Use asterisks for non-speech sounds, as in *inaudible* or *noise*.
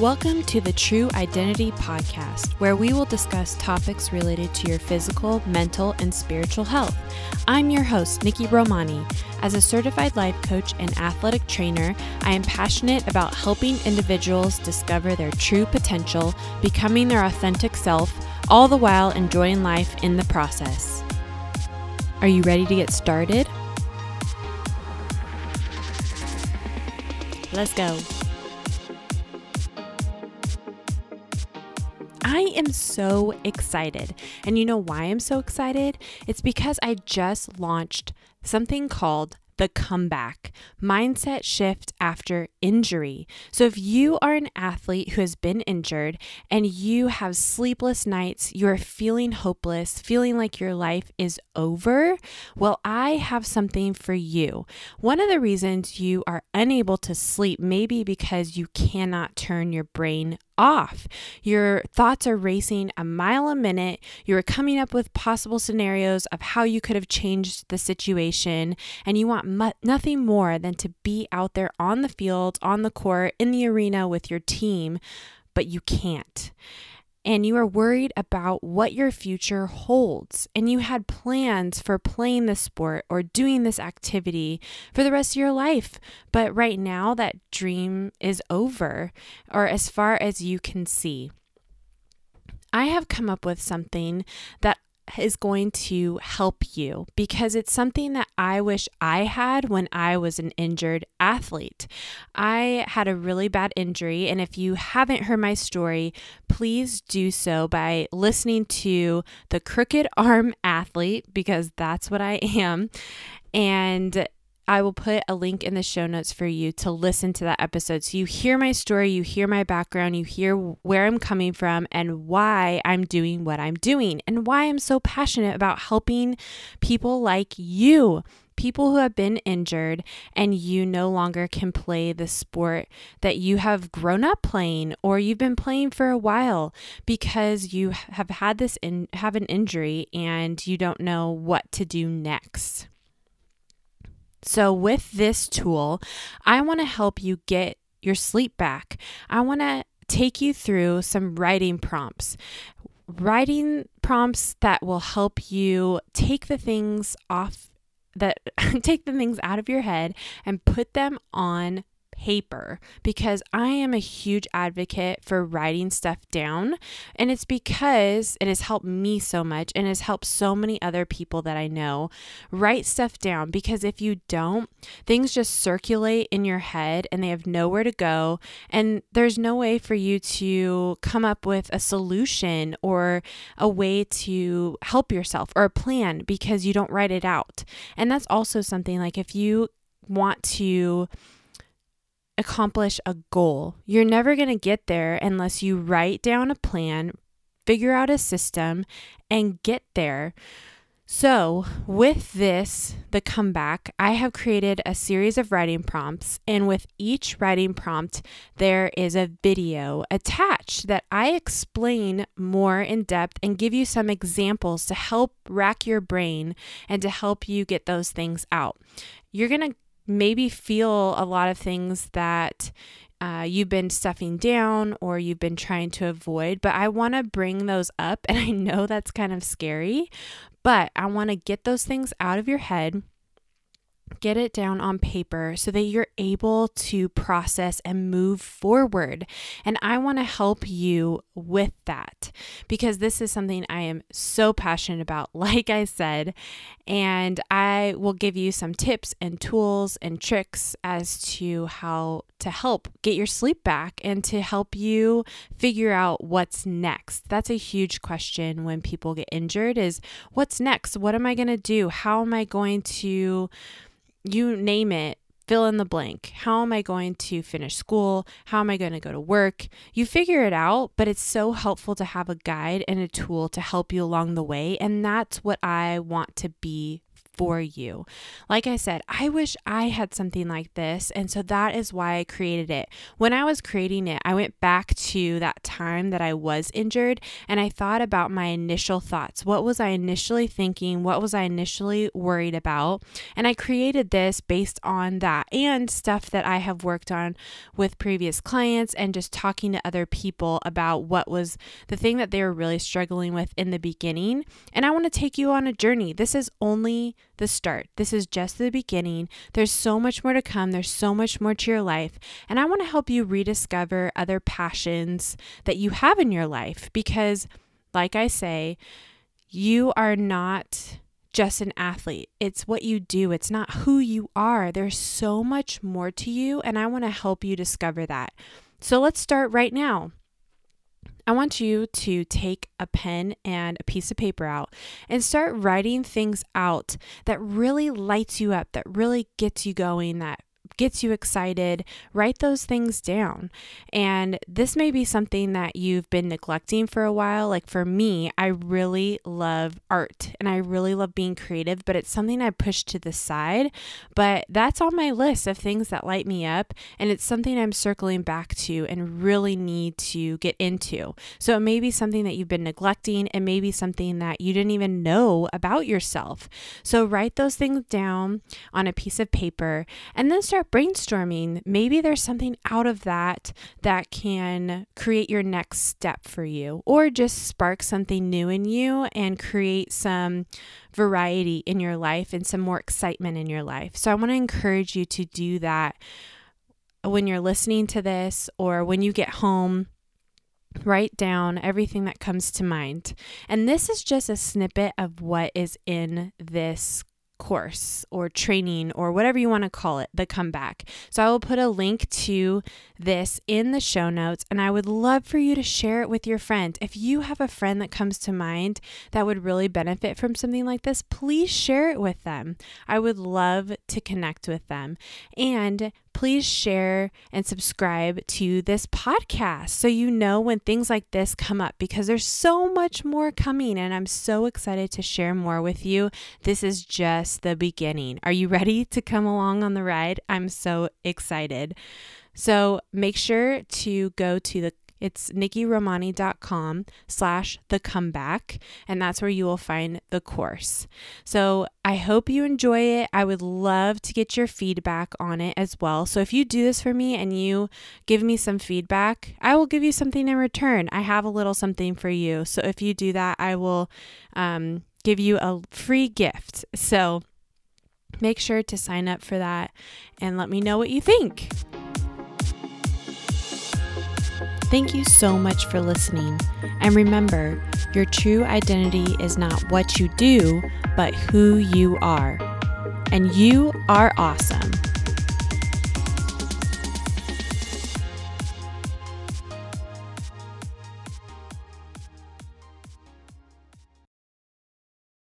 Welcome to the True Identity Podcast, where we will discuss topics related to your physical, mental, and spiritual health. I'm your host, Nikki Romani. As a certified life coach and athletic trainer, I am passionate about helping individuals discover their true potential, becoming their authentic self, all the while enjoying life in the process. Are you ready to get started? Let's go. I am so excited. And you know why I'm so excited? It's because I just launched something called the comeback mindset shift after injury. So, if you are an athlete who has been injured and you have sleepless nights, you're feeling hopeless, feeling like your life is over, well, I have something for you. One of the reasons you are unable to sleep may be because you cannot turn your brain off. Your thoughts are racing a mile a minute. You're coming up with possible scenarios of how you could have changed the situation, and you want mu- nothing more than to be out there on the field, on the court, in the arena with your team, but you can't and you are worried about what your future holds, and you had plans for playing this sport or doing this activity for the rest of your life, but right now that dream is over, or as far as you can see. I have come up with something that is going to help you because it's something that I wish I had when I was an injured athlete. I had a really bad injury, and if you haven't heard my story, please do so by listening to the Crooked Arm Athlete because that's what I am. And I will put a link in the show notes for you to listen to that episode. So you hear my story, you hear my background, you hear where I'm coming from, and why I'm doing what I'm doing, and why I'm so passionate about helping people like you. People who have been injured and you no longer can play the sport that you have grown up playing or you've been playing for a while because you have had this in, have an injury and you don't know what to do next. So, with this tool, I want to help you get your sleep back. I want to take you through some writing prompts. Writing prompts that will help you take the things off that *laughs* take the things out of your head and put them on paper because I am a huge advocate for writing stuff down. And it's because it has helped me so much and has helped so many other people that I know write stuff down. Because if you don't, things just circulate in your head and they have nowhere to go. And there's no way for you to come up with a solution or a way to help yourself or a plan because you don't write it out. And that's also something like if you want to accomplish a goal. You're never going to get there unless you write down a plan, figure out a system, and get there. So, with this, the comeback, I have created a series of writing prompts, and with each writing prompt, there is a video attached that I explain more in depth and give you some examples to help rack your brain and to help you get those things out. You're going to maybe feel a lot of things that uh, you've been stuffing down or you've been trying to avoid, but I want to bring those up. *laughs* And I know that's kind of scary, but I want to get those things out of your head get it down on paper so that you're able to process and move forward. And I want to help you with that because this is something I am so passionate about, *laughs* like I said. And I will give you some tips and tools and tricks as to how to help get your sleep back and to help you figure out what's next. That's a huge question when people get injured is what's next? What am I going to do? How am I going to you name it, fill in the blank. How am I going to finish school? How am I going to go to work? You figure it out, but it's so helpful to have a guide and a tool to help you along the way. And that's what I want to be for you. Like I said, I wish I had something like this. And so that is why I created it. When I was creating it, I went back to that time that I was injured and I thought about my initial thoughts. What was I initially thinking? What was I initially worried about? And I created this based on that and stuff that I have worked on with previous clients and just talking to other people about what was the thing that they were really struggling with in the beginning. And I want to take you on a journey. This is only the start. This is just the beginning. There's so much more to come. There's so much more to your life. And I want to help you rediscover other passions that you have in your life because, like I say, you are not just an athlete. It's what you do, it's not who you are. There's so much more to you, and I want to help you discover that. So let's start right now. I want you to take a pen and a piece of paper out and start writing things out that really lights you up, that really gets you going, that gets you excited, write those things down. And this may be something that you've been neglecting for a while. Like for me, I really love art and I really love being creative, but it's something I push to the side. But that's on my list of things that light me up. And it's something I'm circling back to and really need to get into. So it may be something that you've been neglecting. It may be something that you didn't even know about yourself. So write those things down on a piece of paper and then start brainstorming. Maybe there's something out of that that can create your next step for you, or just spark something new in you and create some variety in your life and some more excitement in your life. So, I want to encourage you to do that when you're listening to this or when you get home. Write down everything that comes to mind. And this is just a snippet of what is in this course or training or whatever you want to call it, the comeback. So I will put a link to this in the show notes and I would love for you to share it with your friend. If you have a friend that comes to mind that would really benefit from something like this, please share it with them. I would love to connect with them. And please share and subscribe to this podcast so you know when things like this come up because there's so much more coming and I'm so excited to share more with you. This is just the beginning. Are you ready to come along on the ride? I'm so excited. So make sure to go to the it's nikkiromani.com slash the comeback, and that's where you will find the course. So I hope you enjoy it. I would love to get your feedback on it as well. So if you do this for me and you give me some feedback, I will give you something in return. I have a little something for you. So if you do that, I will um, give you a free gift. So make sure to sign up for that and let me know what you think. Thank you so much for listening. And remember, your true identity is not what you do, but who you are. And you are awesome.